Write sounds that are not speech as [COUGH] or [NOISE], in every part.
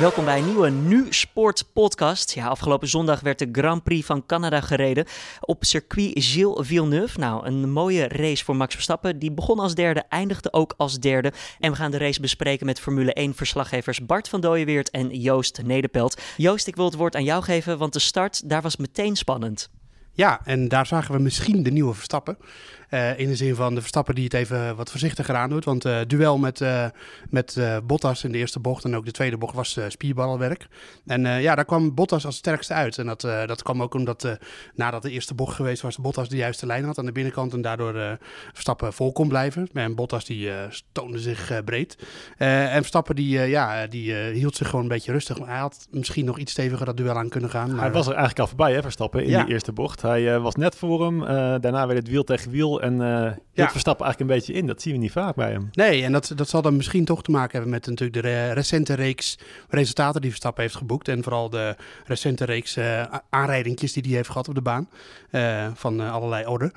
Welkom bij een nieuwe Nu Sport podcast. Ja, afgelopen zondag werd de Grand Prix van Canada gereden op circuit Gilles Villeneuve. Nou, een mooie race voor Max Verstappen. Die begon als derde, eindigde ook als derde. En we gaan de race bespreken met Formule 1-verslaggevers Bart van Dooyeweert en Joost Nederpelt. Joost, ik wil het woord aan jou geven, want de start, daar was meteen spannend. Ja, en daar zagen we misschien de nieuwe Verstappen. Uh, in de zin van de Verstappen die het even wat voorzichtiger aan doet. Want uh, duel met, uh, met Bottas in de eerste bocht en ook de tweede bocht was spierballenwerk. En ja, daar kwam Bottas als sterkste uit. En dat, dat kwam ook omdat nadat de eerste bocht geweest was, Bottas de juiste lijn had aan de binnenkant. En daardoor Verstappen vol kon blijven. En Bottas die toonde zich breed. en Verstappen die, ja, die hield zich gewoon een beetje rustig. Hij had misschien nog iets steviger dat duel aan kunnen gaan. Maar... Hij was er eigenlijk al voorbij, hè, Verstappen, in ja. de eerste bocht. Hij was net voor hem. daarna werd het wiel tegen wiel en uh, ja. Verstappen eigenlijk een beetje in. Dat zien we niet vaak bij hem. Nee, en dat, dat zal dan misschien toch te maken hebben met natuurlijk de recente reeks resultaten die Verstappen heeft geboekt. En vooral de recente reeks uh, aanrijdingjes die hij heeft gehad op de baan. Uh, van allerlei orde.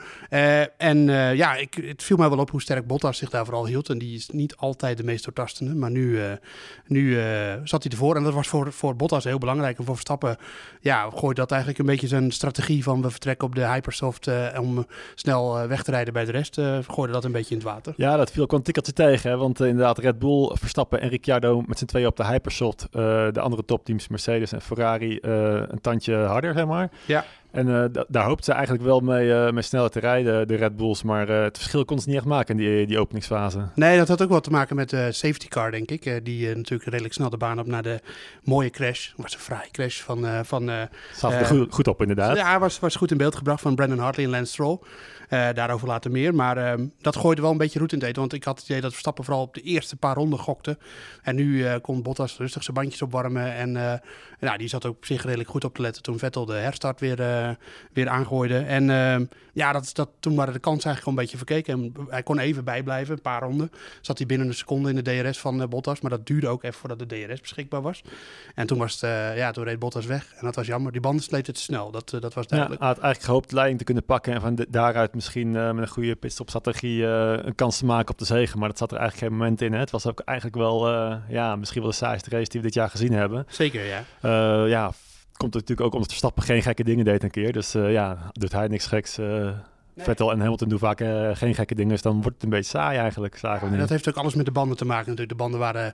en ja, ik, het viel mij wel op hoe sterk Bottas zich daar vooral hield. En die is niet altijd de meest doortastende. Maar nu, nu zat hij ervoor. En dat was voor, voor Bottas heel belangrijk. En voor Verstappen ja, gooit dat eigenlijk een beetje zijn strategie van we vertrekken op de hypersoft om snel weg te rijden bij de rest, uh, gooide dat een beetje in het water. Ja, dat viel ook een tikkeltje tegen. Hè? Want uh, inderdaad, Red Bull, Verstappen en Ricciardo met z'n tweeën op de Hypersoft. Uh, de andere topteams, Mercedes en Ferrari, een tandje harder, zeg maar. Ja. En uh, daar hoopten ze eigenlijk wel mee, uh, mee sneller te rijden, de Red Bulls. Maar uh, het verschil kon ze niet echt maken in die, die openingsfase. Nee, dat had ook wel te maken met de safety car, denk ik. die natuurlijk redelijk snel de baan op naar de mooie crash. Het was een fraaie crash van... van Zat er goed, goed, op, inderdaad. Ja, was, was goed in beeld gebracht van Brandon Hartley en Lance Stroll. daarover later meer. Maar ehm, dat gooide wel een beetje roet in het eten. Want ik had het idee dat Verstappen vooral op de eerste paar ronden gokte. En nu kon Bottas rustig zijn bandjes opwarmen. En nou, die zat ook op zich redelijk goed op te letten toen Vettel de herstart weer, weer aan aangooide. En uh, ja, dat, dat, toen waren de kansen eigenlijk een beetje verkeken. hij kon even bijblijven, een paar ronden. Zat hij binnen een seconde in de DRS van uh, Bottas. Maar dat duurde ook even voordat de DRS beschikbaar was. En toen, was het, ja, toen reed Bottas weg. En dat was jammer. Die banden sleten te snel. Dat, dat was duidelijk. Ja, hij had eigenlijk gehoopt leiding te kunnen pakken. En van de, daaruit misschien met een goede pitstopstrategie een kans te maken op de zegen. Maar dat zat er eigenlijk geen moment in. Hè. Het was ook eigenlijk wel, ja, misschien wel de saaiste race die we dit jaar gezien hebben. Zeker, ja. ja, komt natuurlijk ook omdat Verstappen geen gekke dingen deed een keer. Dus uh, ja, doet hij niks geks. Uh, nee. Vettel en Hamilton doen vaak uh, geen gekke dingen. Dus dan wordt het een beetje saai eigenlijk. We dat heeft ook alles met de banden te maken natuurlijk. De banden waren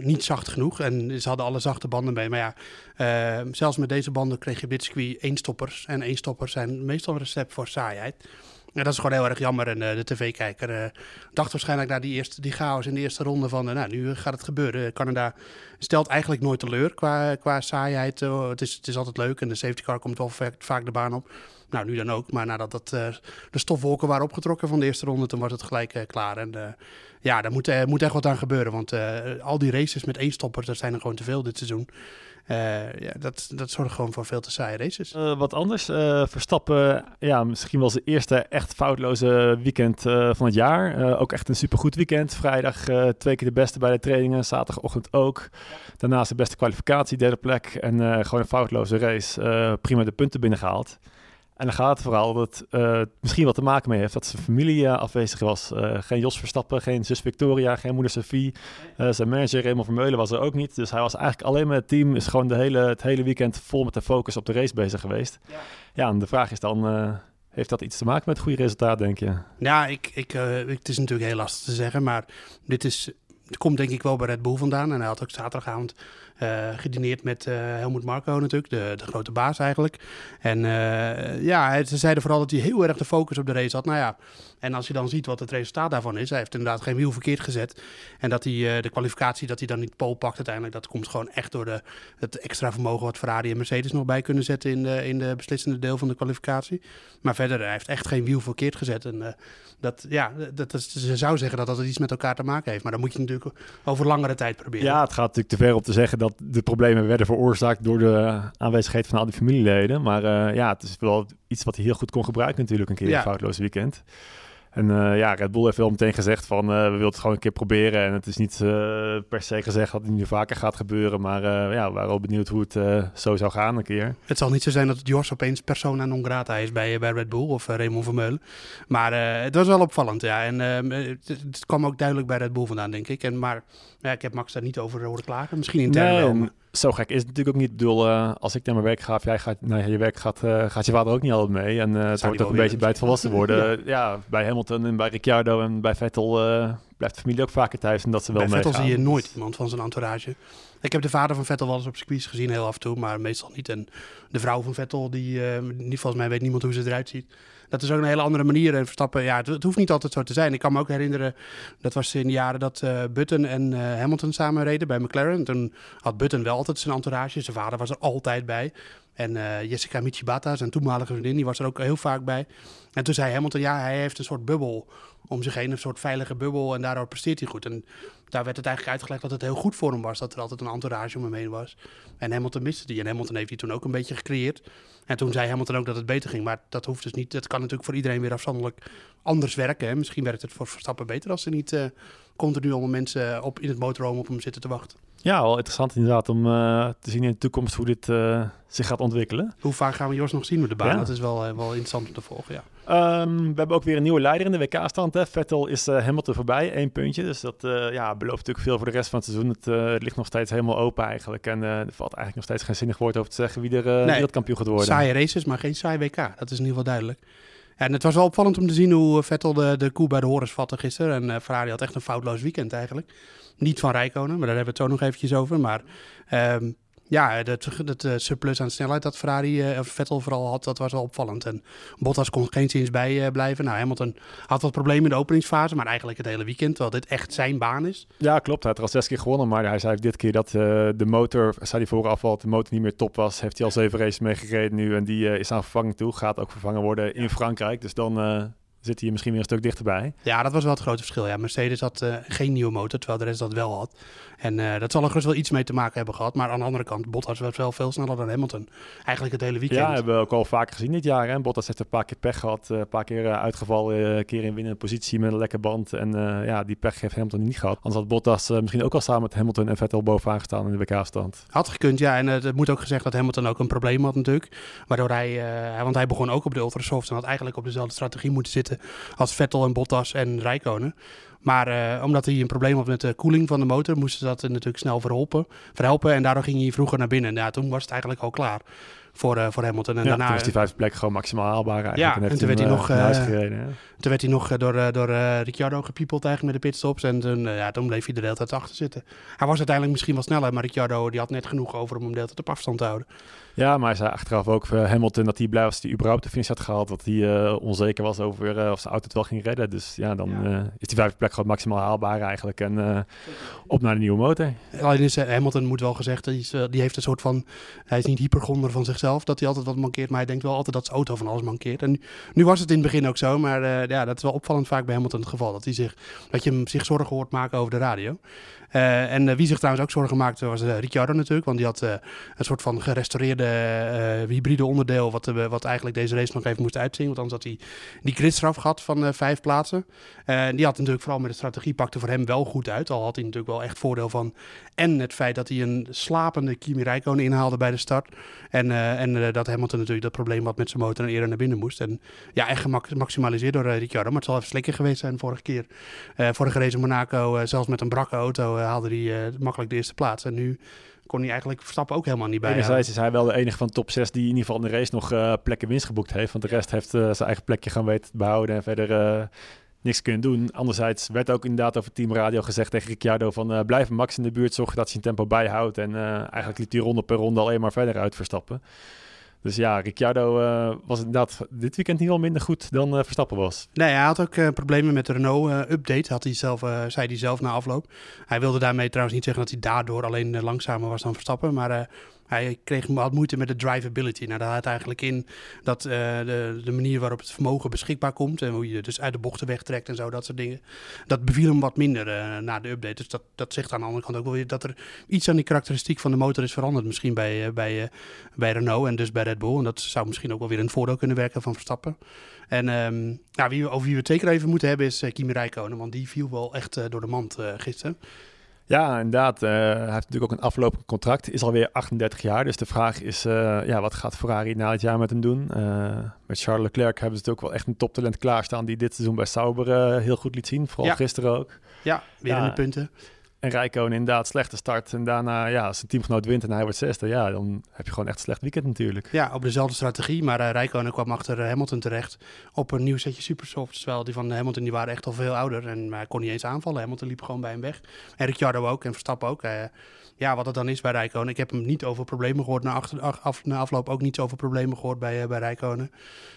niet zacht genoeg. En ze hadden alle zachte banden mee. Maar ja, zelfs met deze banden kreeg je dit circuit eenstoppers. En eenstoppers zijn meestal een recept voor saaiheid. Ja, dat is gewoon heel erg jammer. En uh, de tv-kijker uh, dacht waarschijnlijk na die, eerste, die chaos in de eerste ronde van... Uh, nou, nu gaat het gebeuren. Canada stelt eigenlijk nooit teleur qua, qua saaiheid. het, is, het is altijd leuk en de safety car komt wel vaak de baan op. Nou, nu dan ook. Maar nadat dat, de stofwolken waren opgetrokken van de eerste ronde... toen was het gelijk klaar. En ja, daar moet, moet echt wat aan gebeuren. Want al die races met één stopper, dat zijn er gewoon te veel dit seizoen. Ja, dat, dat zorgt gewoon voor veel te saaie races. Wat anders, Verstappen, ja, misschien wel zijn eerste echt foutloze weekend van het jaar. ook echt een supergoed weekend. Vrijdag twee keer de beste bij de trainingen, zaterdagochtend ook. Daarnaast de beste kwalificatie, derde plek en gewoon een foutloze race. prima de punten binnengehaald. En dan gaat het vooral dat uh, het misschien wat te maken mee heeft dat zijn familie uh, afwezig was. Uh, geen Jos Verstappen, geen zus Victoria, geen moeder Sophie. zijn manager Raymond Vermeulen was er ook niet. Dus hij was eigenlijk alleen met het team. Is gewoon de hele, het hele weekend vol met de focus op de race bezig geweest. Ja, ja en de vraag is dan... heeft dat iets te maken met het goede resultaat, denk je? Ja, ik, ik, het is natuurlijk heel lastig te zeggen. Maar dit is, het komt denk ik wel bij Red Bull vandaan. En hij had ook zaterdagavond gedineerd met uh, Helmoet Marco natuurlijk, de, de grote baas eigenlijk. En uh, ja, ze zeiden vooral dat hij heel erg de focus op de race had. Nou ja, en als je dan ziet wat het resultaat daarvan is, hij heeft inderdaad geen wiel verkeerd gezet. En dat hij de kwalificatie, dat hij dan niet pole pakt uiteindelijk, dat komt gewoon echt door de, het extra vermogen wat Ferrari en Mercedes nog bij kunnen zetten in de, in de beslissende deel van de kwalificatie. Maar verder, hij heeft echt geen wiel verkeerd gezet. En dat, ja, dat, is, ze zou zeggen dat dat iets met elkaar te maken heeft. Maar dan moet je natuurlijk over langere tijd proberen. Ja, het gaat natuurlijk te ver om te zeggen dat dat de problemen werden veroorzaakt door de aanwezigheid van al die familieleden. Maar ja, het is wel iets wat hij heel goed kon gebruiken natuurlijk, een keer ja. een foutloos weekend. En uh, ja, Red Bull heeft wel meteen gezegd van uh, we willen het gewoon een keer proberen. En het is niet uh, per se gezegd dat het nu vaker gaat gebeuren. Maar ja, we waren wel benieuwd hoe het zo zou gaan een keer. Het zal niet zo zijn dat Jos opeens persona non grata is bij, bij Red Bull of Raymond Vermeulen. Maar het was wel opvallend, ja. En het, het, kwam ook duidelijk bij Red Bull vandaan, denk ik. En, maar ja, ik heb Max daar niet over horen klagen. Misschien intern nee, wel zo gek is het natuurlijk ook niet. Bedoel, uh, als ik naar mijn werk ga of jij gaat naar je werk, gaat, uh, gaat je vader ook niet altijd mee. En uh, het hoort ook een beetje bij het volwassen [LAUGHS] worden. ja. bij Hamilton en bij Ricciardo en bij Vettel blijft de familie ook vaker thuis en dat ze wel bij meegaan. Vettel zie je nooit iemand van zijn entourage. Ik heb de vader van Vettel wel eens op circuits gezien, heel af en toe, maar meestal niet. En de vrouw van Vettel, die, niet, volgens mij weet niemand hoe ze eruit ziet dat is ook een hele andere manier. En Verstappen, ja, het, hoeft niet altijd zo te zijn. Ik kan me ook herinneren, dat was in de jaren dat uh, Button en uh, Hamilton samen reden bij McLaren. Toen had Button wel altijd zijn entourage. Zijn vader was er altijd bij. En uh, Jessica Michibata, zijn toenmalige vriendin, die was er ook heel vaak bij. En toen zei Hamilton, ja, hij heeft een soort bubbel om zich heen, een soort veilige bubbel. En daardoor presteert hij goed. En daar werd het eigenlijk uitgelegd dat het heel goed voor hem was, dat er altijd een entourage om hem heen was. En Hamilton miste die. En Hamilton heeft die toen ook een beetje gecreëerd. En toen zei Hamilton ook dat het beter ging. Maar dat hoeft dus niet. Dat kan natuurlijk voor iedereen weer afzonderlijk anders werken. Misschien werkt het voor Verstappen beter als er niet uh, continu allemaal mensen op, in het motorhome op hem zitten te wachten. Ja, wel interessant inderdaad om uh, te zien in de toekomst hoe dit uh, zich gaat ontwikkelen. Hoe vaak gaan we Jos nog zien met de baan? Ja. Dat is wel, uh, wel interessant om te volgen, ja. Um, we hebben ook weer een nieuwe leider in de WK-stand. Vettel is Hamilton voorbij, één puntje. Dus dat ja, belooft natuurlijk veel voor de rest van het seizoen. Het, het ligt nog steeds helemaal open eigenlijk. En er valt eigenlijk nog steeds geen zinnig woord over te zeggen wie er nee, wereldkampioen gaat worden. Saaie races, maar geen saai WK. Dat is in ieder geval duidelijk. En het was wel opvallend om te zien hoe Vettel de, de koe bij de horens vatte gisteren. En Ferrari had echt een foutloos weekend eigenlijk. Niet van Rijkonen, maar daar hebben we het zo nog eventjes over. Maar um, ja, dat, dat uh, surplus aan snelheid dat Ferrari, uh, Vettel vooral had, dat was wel opvallend. En Bottas kon geen zins bij uh, blijven. Nou, Hamilton had wat problemen in de openingsfase, maar eigenlijk het hele weekend, terwijl dit echt zijn baan is. Ja, klopt. Hij had er al zes keer gewonnen, maar hij zei dit keer dat de motor, zei hij vooraf al, de motor niet meer top was. Heeft hij al zeven races meegereden nu en die is aan vervanging toe. Gaat ook vervangen worden in Frankrijk. Dus dan zit hij misschien weer een stuk dichterbij. Ja, dat was wel het grote verschil. Ja, Mercedes had uh, geen nieuwe motor, terwijl de rest dat wel had. En uh, dat zal er gerust wel iets mee te maken hebben gehad. Maar aan de andere kant, Bottas was wel veel sneller dan Hamilton. Eigenlijk het hele weekend. Ja, hebben we ook al vaker gezien dit jaar. Hè? Bottas heeft een paar keer pech gehad. Uh, een paar keer uitgevallen. een keer in winnende positie met een lekker band. En ja, die pech heeft Hamilton niet gehad. Anders had Bottas misschien ook al samen met Hamilton en Vettel bovenaan gestaan in de WK-stand. Had gekund, ja. En het moet ook gezegd dat Hamilton ook een probleem had natuurlijk. Waardoor hij, want hij begon ook op de Ultrasoft en had eigenlijk op dezelfde strategie moeten zitten als Vettel en Bottas en Rijkonen. Maar uh, omdat hij een probleem had met de koeling van de motor, moesten ze dat natuurlijk snel verholpen, verhelpen. En daardoor ging hij vroeger naar binnen. Ja, toen was het eigenlijk al klaar voor, uh, voor Hamilton. En ja, daarna toen was die vijfde plek gewoon maximaal haalbaar eigenlijk. Ja, en, toen werd hij nog, uh, gereden, toen werd hij nog door, door Ricciardo gepiepeld eigenlijk met de pitstops. En toen, ja, toen bleef hij de hele tijd achter zitten. Hij was uiteindelijk misschien wel sneller, maar Ricciardo die had net genoeg over om hem de hele tijd op afstand te houden. Ja, maar hij zei achteraf ook voor Hamilton dat hij blij was dat hij überhaupt de finish had gehaald. Dat hij uh, onzeker was over uh, of zijn auto het wel ging redden. Dus ja, dan ja. Uh, is die vijfde plek gewoon maximaal haalbaar eigenlijk. En op naar de nieuwe motor. Alleen is Hamilton moet wel gezegd, die, is, die heeft een soort van... Hij is niet hypergonder van zichzelf, dat hij altijd wat mankeert. Maar hij denkt wel altijd dat zijn auto van alles mankeert. En nu, nu was het in het begin ook zo. Maar ja, dat is wel opvallend vaak bij Hamilton het geval. Dat, hij zich, dat je hem zich zorgen hoort maken over de radio. Uh, en uh, wie zich trouwens ook zorgen maakte was uh, Ricciardo natuurlijk. Want die had een soort van gerestaureerde hybride onderdeel. Wat, wat eigenlijk deze race nog even moest uitzien. Want anders had hij die gridstraf gehad van vijf plaatsen. die had natuurlijk vooral met de strategie pakte voor hem wel goed uit. Al had hij natuurlijk wel echt voordeel van. En het feit dat hij een slapende Kimi Räikkönen inhaalde bij de start. En, en dat Hamilton natuurlijk dat probleem had met zijn motor en eerder naar binnen moest. En ja, echt gemaximaliseerd door Ricciardo. Maar het zal even slikker geweest zijn vorige keer. vorige race in Monaco, zelfs met een brakke auto eh, haalde hij eh, makkelijk de eerste plaats. En nu kon hij eigenlijk Verstappen ook helemaal niet bij. Enerzijds is hij wel de enige van de top 6 die in ieder geval in de race nog uh, plekken winst geboekt heeft. Want de rest heeft uh, zijn eigen plekje gaan weten te behouden en verder uh, niks kunnen doen. Anderzijds werd ook inderdaad over Team Radio gezegd tegen Ricciardo van blijf Max in de buurt, zorg dat hij zijn tempo bijhoudt. En eigenlijk liet hij ronde per ronde alleen maar verder uit Verstappen. Dus ja, Ricciardo uh, was inderdaad dit weekend niet wel minder goed dan uh, Verstappen was. Nee, hij had ook uh, problemen met de Renault-update, had hij zelf, zei hij zelf na afloop. Hij wilde daarmee trouwens niet zeggen dat hij daardoor alleen langzamer was dan Verstappen, maar hij kreeg had moeite met de drivability. Nou, dat houdt eigenlijk in dat de, de manier waarop het vermogen beschikbaar komt en hoe je dus uit de bochten wegtrekt en zo, dat soort dingen. Dat beviel hem wat minder na de update. Dus dat, dat zegt aan de andere kant ook wel weer dat er iets aan die karakteristiek van de motor is veranderd. Misschien bij, bij, bij Renault en dus bij Red Bull. En dat zou misschien ook wel weer een voordeel kunnen werken van Verstappen. En um, nou, wie, over wie we het zeker even moeten hebben is Kimi Räikkönen, want die viel wel echt door de mand gisteren. Ja, inderdaad. hij heeft natuurlijk ook een aflopend contract. Is alweer 38 jaar. Dus de vraag is, ja, wat gaat Ferrari na het jaar met hem doen? met Charles Leclerc hebben ze natuurlijk wel echt een toptalent klaarstaan... die dit seizoen bij Sauber heel goed liet zien. Vooral gisteren ook. Ja, weer in de punten. En Rijkonen inderdaad slechte start. En daarna, ja, als een teamgenoot wint en hij wordt zesde, ja, dan heb je gewoon echt een slecht weekend natuurlijk. Ja, op dezelfde strategie. Maar uh, kwam achter uh, Hamilton terecht op een nieuw setje supersofts. Terwijl die van Hamilton, die waren echt al veel ouder. En hij kon niet eens aanvallen. Hamilton liep gewoon bij hem weg. En Ricciardo ook en Verstappen ook. Uh, ja, wat het dan is bij Rijkonen. Ik heb hem niet over problemen gehoord. Na, na afloop ook niet over problemen gehoord bij, bij Rijkonen.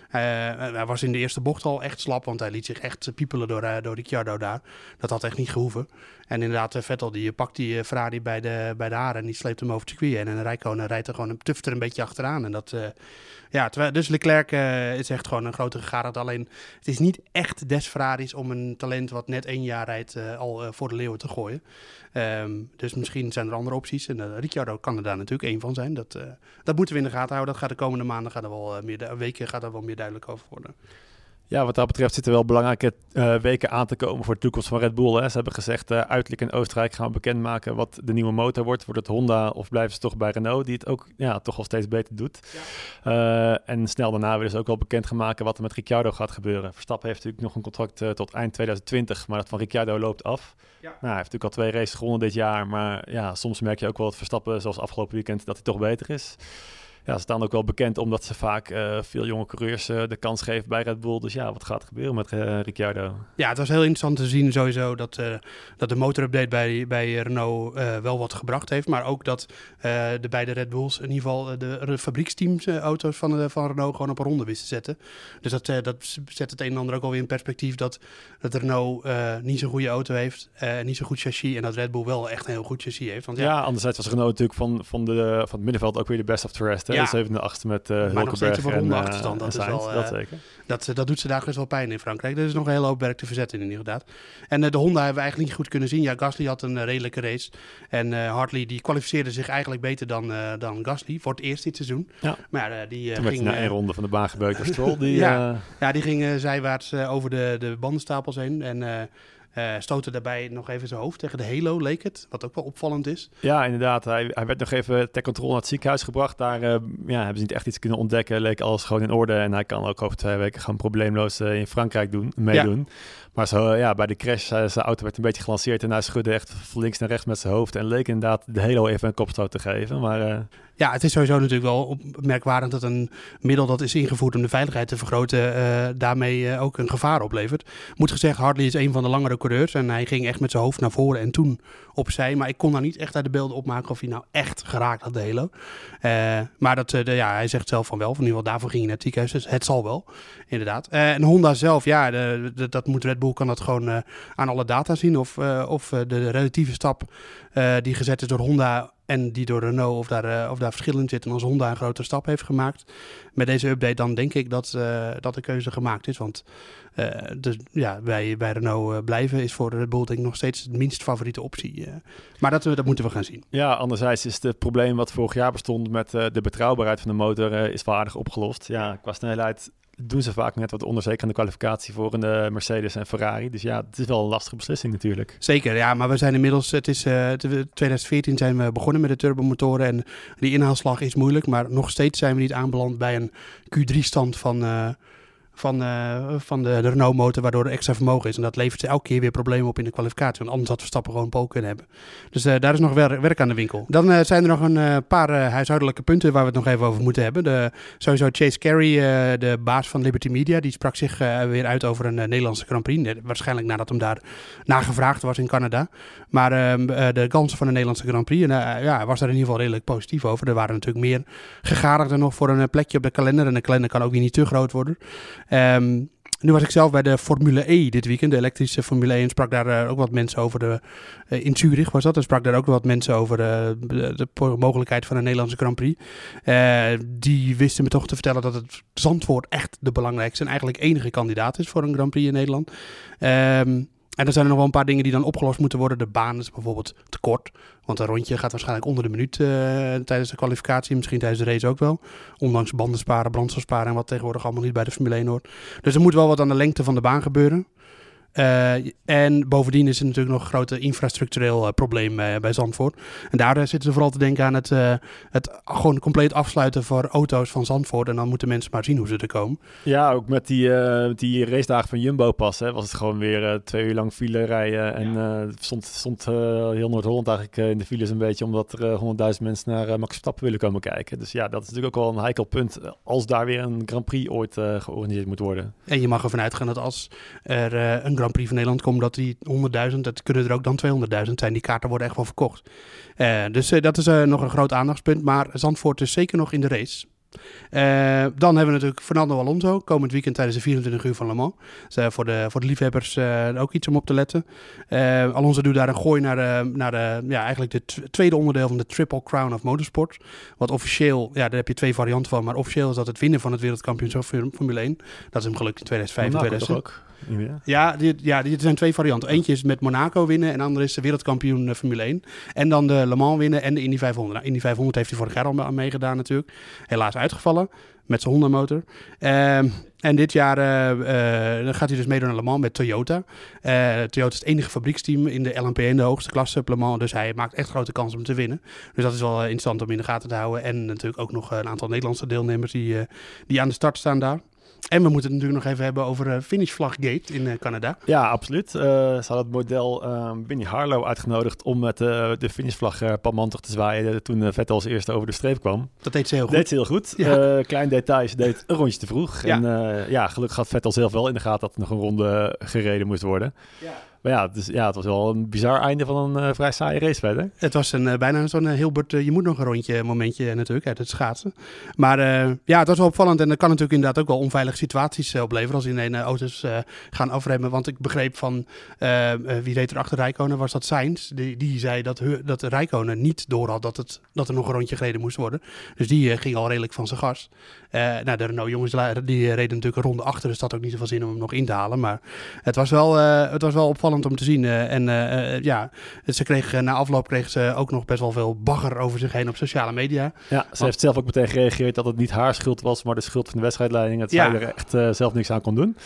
hij was in de eerste bocht al echt slap, want hij liet zich echt piepelen door, door Ricciardo daar. Dat had echt niet gehoeven. En inderdaad, Vettel die pakt die Ferrari bij de, bij de haren en die sleept hem over het circuit. En Rijkonen rijdt er gewoon, tuft er een beetje achteraan. En dat, ja, dus Leclerc is echt gewoon een grote gegadigd. Alleen, het is niet echt des Ferraris om een talent wat net één jaar rijdt al voor de leeuwen te gooien. Um, dus misschien zijn er andere opties. En Ricciardo kan er daar natuurlijk één van zijn. Dat, dat moeten we in de gaten houden. Dat gaat de komende maanden, gaat er wel meer, weken gaat er wel meer duidelijk over worden. Ja, wat dat betreft zitten wel belangrijke uh, weken aan te komen voor de toekomst van Red Bull. Hè. Ze hebben gezegd, uh, uiterlijk in Oostenrijk gaan we bekendmaken wat de nieuwe motor wordt. Wordt het Honda of blijven ze toch bij Renault, die het ook ja, toch al steeds beter doet. Ja. Uh, en snel daarna willen ze ook wel bekend gaan maken wat er met Ricciardo gaat gebeuren. Verstappen heeft natuurlijk nog een contract tot eind 2020, maar dat van Ricciardo loopt af. Ja. Nou, hij heeft natuurlijk al twee races gewonnen dit jaar, maar ja, soms merk je ook wel dat Verstappen, zoals afgelopen weekend, dat hij toch beter is ja, ze staan ook wel bekend omdat ze vaak uh, veel jonge coureurs uh, de kans geven bij Red Bull. Dus ja, wat gaat er gebeuren met uh, Ricciardo? Ja, het was heel interessant te zien sowieso dat, dat de motorupdate bij, bij Renault wel wat gebracht heeft. Maar ook dat de beide Red Bulls in ieder geval de fabrieksteams auto's van, van Renault gewoon op een ronde wisten zetten. Dus dat, dat zet het een en ander ook alweer in perspectief dat, dat Renault niet zo'n goede auto heeft, niet zo'n goed chassis. En dat Red Bull wel echt een heel goed chassis heeft. Want, ja, ja anderzijds was Renault natuurlijk van, van, de, van het middenveld ook weer de best of the rest. Hè? Ja. zevende, achtste met uh, maar nog steeds een en, uh, achterstand. Dat, is wel, dat, zeker. Dat, dat doet ze daar best wel pijn in Frankrijk. Er is nog een hele hoop werk te verzetten in inderdaad. En de Honda hebben we eigenlijk niet goed kunnen zien. Ja, Gasly had een redelijke race. En Hartley die kwalificeerde zich eigenlijk beter dan, dan Gasly voor het eerst dit seizoen. Ja. Maar die Toen ging... na één ronde van de baan gebeukt Stroll. Die, [LAUGHS] ja, ja, die ging zijwaarts over de, de bandenstapels heen. En uh, stoten daarbij nog even zijn hoofd tegen de Halo, leek het. Wat ook wel opvallend is. Ja, inderdaad. Hij, hij werd nog even ter controle naar het ziekenhuis gebracht. Daar uh, ja, hebben ze niet echt iets kunnen ontdekken. Leek alles gewoon in orde. En hij kan ook over twee weken gewoon probleemloos uh, in Frankrijk doen, meedoen. Ja. Maar zo, ja, bij de crash, zijn auto werd een beetje gelanceerd. En hij schudde echt van links naar rechts met zijn hoofd. En leek inderdaad de Halo even een kopstoot te geven. Maar ja, het is sowieso natuurlijk wel merkwaardig dat een middel dat is ingevoerd om de veiligheid te vergroten, daarmee ook een gevaar oplevert. Moet gezegd, Hartley is een van de langere en hij ging echt met zijn hoofd naar voren en toen opzij. Maar ik kon daar niet echt uit de beelden opmaken of hij nou echt geraakt had, de Halo. Uh, maar dat, de, ja, hij zegt zelf van wel, van in ieder geval daarvoor ging hij naar het ziekenhuis, dus het zal wel, inderdaad. en Honda zelf, ja, de, dat moet Red Bull, kan dat gewoon aan alle data zien of, of de relatieve stap die gezet is door Honda en die door Renault of daar, uh, of daar verschillend zitten. En als Honda een grote stap heeft gemaakt met deze update, dan denk ik dat, uh, dat de keuze gemaakt is. Want uh, dus, ja, bij, bij Renault blijven is voor Red Bull denk ik nog steeds de minst favoriete optie. maar dat, dat moeten we gaan zien. Ja, anderzijds is het probleem wat vorig jaar bestond met de betrouwbaarheid van de motor is wel aardig opgelost. Ja, qua snelheid doen ze vaak net wat onderzeker aan de kwalificatie voor een uh, Mercedes en Ferrari. Dus ja, het is wel een lastige beslissing natuurlijk. Zeker, ja, maar we zijn inmiddels, het is uh, 2014 zijn we begonnen met de turbomotoren en die inhaalslag is moeilijk, maar nog steeds zijn we niet aanbeland bij een Q3-stand van... Uh, van, uh, van de, de Renault-motor, waardoor er extra vermogen is. En dat levert ze elke keer weer problemen op in de kwalificatie. Want anders had Verstappen gewoon Pool kunnen hebben. Dus uh, daar is nog wer werk aan de winkel. Dan uh, zijn er nog een paar huishoudelijke punten waar we het nog even over moeten hebben. De, sowieso Chase Carey, de baas van Liberty Media, die sprak zich weer uit over een Nederlandse Grand Prix. waarschijnlijk nadat hem daar nagevraagd was in Canada. Maar ehm, de kansen van de Nederlandse Grand Prix, en, ja, was daar in ieder geval redelijk positief over. Er waren natuurlijk meer gegadigden nog voor een plekje op de kalender. En de kalender kan ook weer niet te groot worden. Um, nu was ik zelf bij de Formule E dit weekend, de elektrische Formule E. En sprak daar ook wat mensen over de. in Zurich was dat. En sprak daar ook wat mensen over de, de, mogelijkheid van een Nederlandse Grand Prix. die wisten me toch te vertellen dat het Zandvoort echt de belangrijkste en eigenlijk enige kandidaat is voor een Grand Prix in Nederland. Um, en er zijn er nog wel een paar dingen die dan opgelost moeten worden. De baan is bijvoorbeeld te kort. Want een rondje gaat waarschijnlijk onder de minuut uh, tijdens de kwalificatie. Misschien tijdens de race ook wel. Ondanks banden sparen, brandstof sparen en wat tegenwoordig allemaal niet bij de Formule 1 hoort. Dus er moet wel wat aan de lengte van de baan gebeuren. Uh, en bovendien is er natuurlijk nog een grote infrastructureel uh, probleem uh, bij Zandvoort. En daar zitten ze vooral te denken aan het, het gewoon compleet afsluiten voor auto's van Zandvoort. En dan moeten mensen maar zien hoe ze er komen. Ja, ook met die, die racedagen van Jumbo pas hè, was het gewoon weer twee uur lang file rijden. En ja. stond, stond heel Noord-Holland eigenlijk in de files een beetje omdat er honderdduizend mensen naar Max Verstappen willen komen kijken. Dus ja, dat is natuurlijk ook wel een heikel punt als daar weer een Grand Prix ooit georganiseerd moet worden. En je mag ervan uitgaan dat als er een Grand Prix van Nederland komt, dat die 100.000, dat kunnen er ook dan 200.000 zijn. Die kaarten worden echt wel verkocht. Uh, dus uh, dat is uh, nog een groot aandachtspunt. Maar Zandvoort is zeker nog in de race. Uh, dan hebben we natuurlijk Fernando Alonso, komend weekend tijdens de 24 uur van Le Mans. Dus, voor, de, voor de liefhebbers uh, ook iets om op te letten. Alonso doet daar een gooi naar, de, naar de, ja, eigenlijk het tweede onderdeel van de Triple Crown of Motorsport. Wat officieel, ja, daar heb je twee varianten van, maar officieel is dat het winnen van het wereldkampioenschap Formule 1. Dat is hem gelukt in 2005 en 2006. Ja, die, ja, er zijn twee varianten. Eentje is met Monaco winnen en de andere is de wereldkampioen eh, Formule 1. En dan de Le Mans winnen en de Indy 500. Nou, Indy 500 heeft hij vorig jaar al aan meegedaan natuurlijk. Helaas uitgevallen met zijn Honda-motor. Uh, en dit jaar uh, gaat hij dus meedoen aan Le Mans met Toyota. Toyota is het enige fabrieksteam in de LMP in de hoogste klasse Le Mans. Dus hij maakt echt grote kans om te winnen. Dus dat is wel interessant om in de gaten te houden. En natuurlijk ook nog een aantal Nederlandse deelnemers die, die aan de start staan daar. En we moeten het natuurlijk nog even hebben over uh, Finish Gate in uh, Canada. Ja, absoluut. Uh, ze hadden het model um, Winnie Harlow uitgenodigd om met de finishvlag uh, palmantig te zwaaien toen Vettel als eerste over de streep kwam. Dat deed ze heel goed. Deed ze heel goed. Ja. klein details, deed een rondje te vroeg. Ja. En ja, gelukkig had Vettel zelf wel in de gaten dat er nog een ronde gereden moest worden. Ja. Maar ja, dus, ja, het was wel een bizar einde van een uh, vrij saaie race verder. Het was een, uh, bijna zo'n Hilbert, uh, je moet nog een rondje momentje natuurlijk uit het schaatsen. Maar ja, het was wel opvallend en dat kan natuurlijk inderdaad ook wel onveilige situaties opleveren als in een auto's gaan afremmen. Want ik begreep van, wie reed er achter Rijkonen, was dat Sainz. Die, die zei dat, dat Rijkonen niet door had dat, het, dat er nog een rondje gereden moest worden. Dus die ging al redelijk van zijn gas. nou, de Renault jongens die reden natuurlijk een ronde achter, dus dat had ook niet zoveel zin om hem nog in te halen. Maar het was wel, het was wel opvallend om te zien. Uh, en uh, ja, ze kreeg, na afloop kreeg ze ook nog best wel veel bagger over zich heen op sociale media. Ja, ze heeft zelf ook meteen gereageerd dat het niet haar schuld was, maar de schuld van de wedstrijdleiding. Dat ja. zij er echt zelf niks aan kon doen.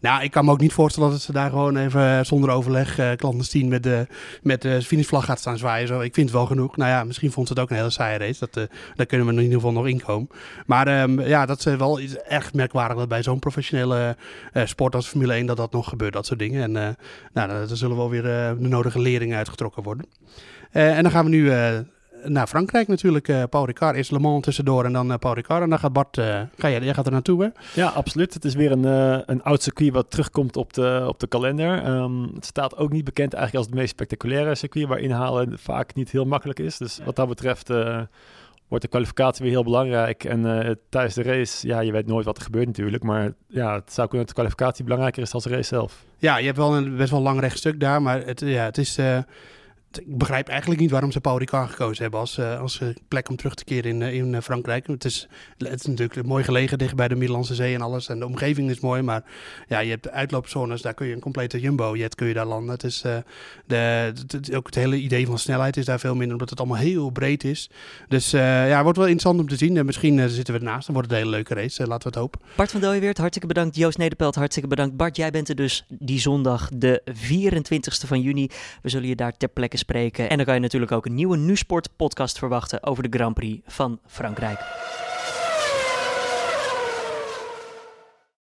Nou, ik kan me ook niet voorstellen dat ze daar gewoon even eh, zonder overleg uh, clandestien met de, met de finishvlag gaat staan zwaaien. Zo. Ik vind het wel genoeg. Nou ja, misschien vond ze het ook een hele saaie race. Dat, uh, daar kunnen we in ieder geval nog inkomen. Maar um, ja, dat is wel echt merkwaardig dat bij zo'n professionele sport als Formule 1 dat dat nog gebeurt, dat soort dingen. En nou, daar zullen wel weer de nodige leringen uitgetrokken worden. en dan gaan we nu naar Frankrijk natuurlijk. Uh, Paul Ricard is Le Mans tussendoor en dan uh, Paul Ricard. En dan gaat Bart, uh, ga jij, jij gaat er naartoe hè? Ja, absoluut. Het is weer een, een oud circuit wat terugkomt op de, op de kalender. Um, het staat ook niet bekend eigenlijk als het meest spectaculaire circuit, waar inhalen vaak niet heel makkelijk is. Dus wat dat betreft wordt de kwalificatie weer heel belangrijk. En tijdens de race, ja, je weet nooit wat er gebeurt natuurlijk. Maar ja, het zou kunnen dat de kwalificatie belangrijker is dan de race zelf. Ja, je hebt wel een best wel lang rechtstuk daar, maar het, ja, het is ik begrijp eigenlijk niet waarom ze Paul Ricard gekozen hebben als, uh, als uh, plek om terug te keren in, uh, in Frankrijk. Het is, het is natuurlijk mooi gelegen dicht bij de Middellandse Zee en alles. En de omgeving is mooi, maar ja, je hebt uitloopzones, daar kun je een complete jumbo-jet kun je daar landen. Het is, de, ook het hele idee van snelheid is daar veel minder, omdat het allemaal heel breed is. Dus ja, het wordt wel interessant om te zien. En misschien zitten we ernaast, dan wordt het een hele leuke race. laten we het hopen. Bart van Dooyeweert, hartstikke bedankt. Joost Nederpelt, hartstikke bedankt. Bart, jij bent er dus die zondag, de 24e van juni. We zullen je daar ter plekke En dan kan je natuurlijk ook een nieuwe Nu Sport podcast verwachten over de Grand Prix van Frankrijk.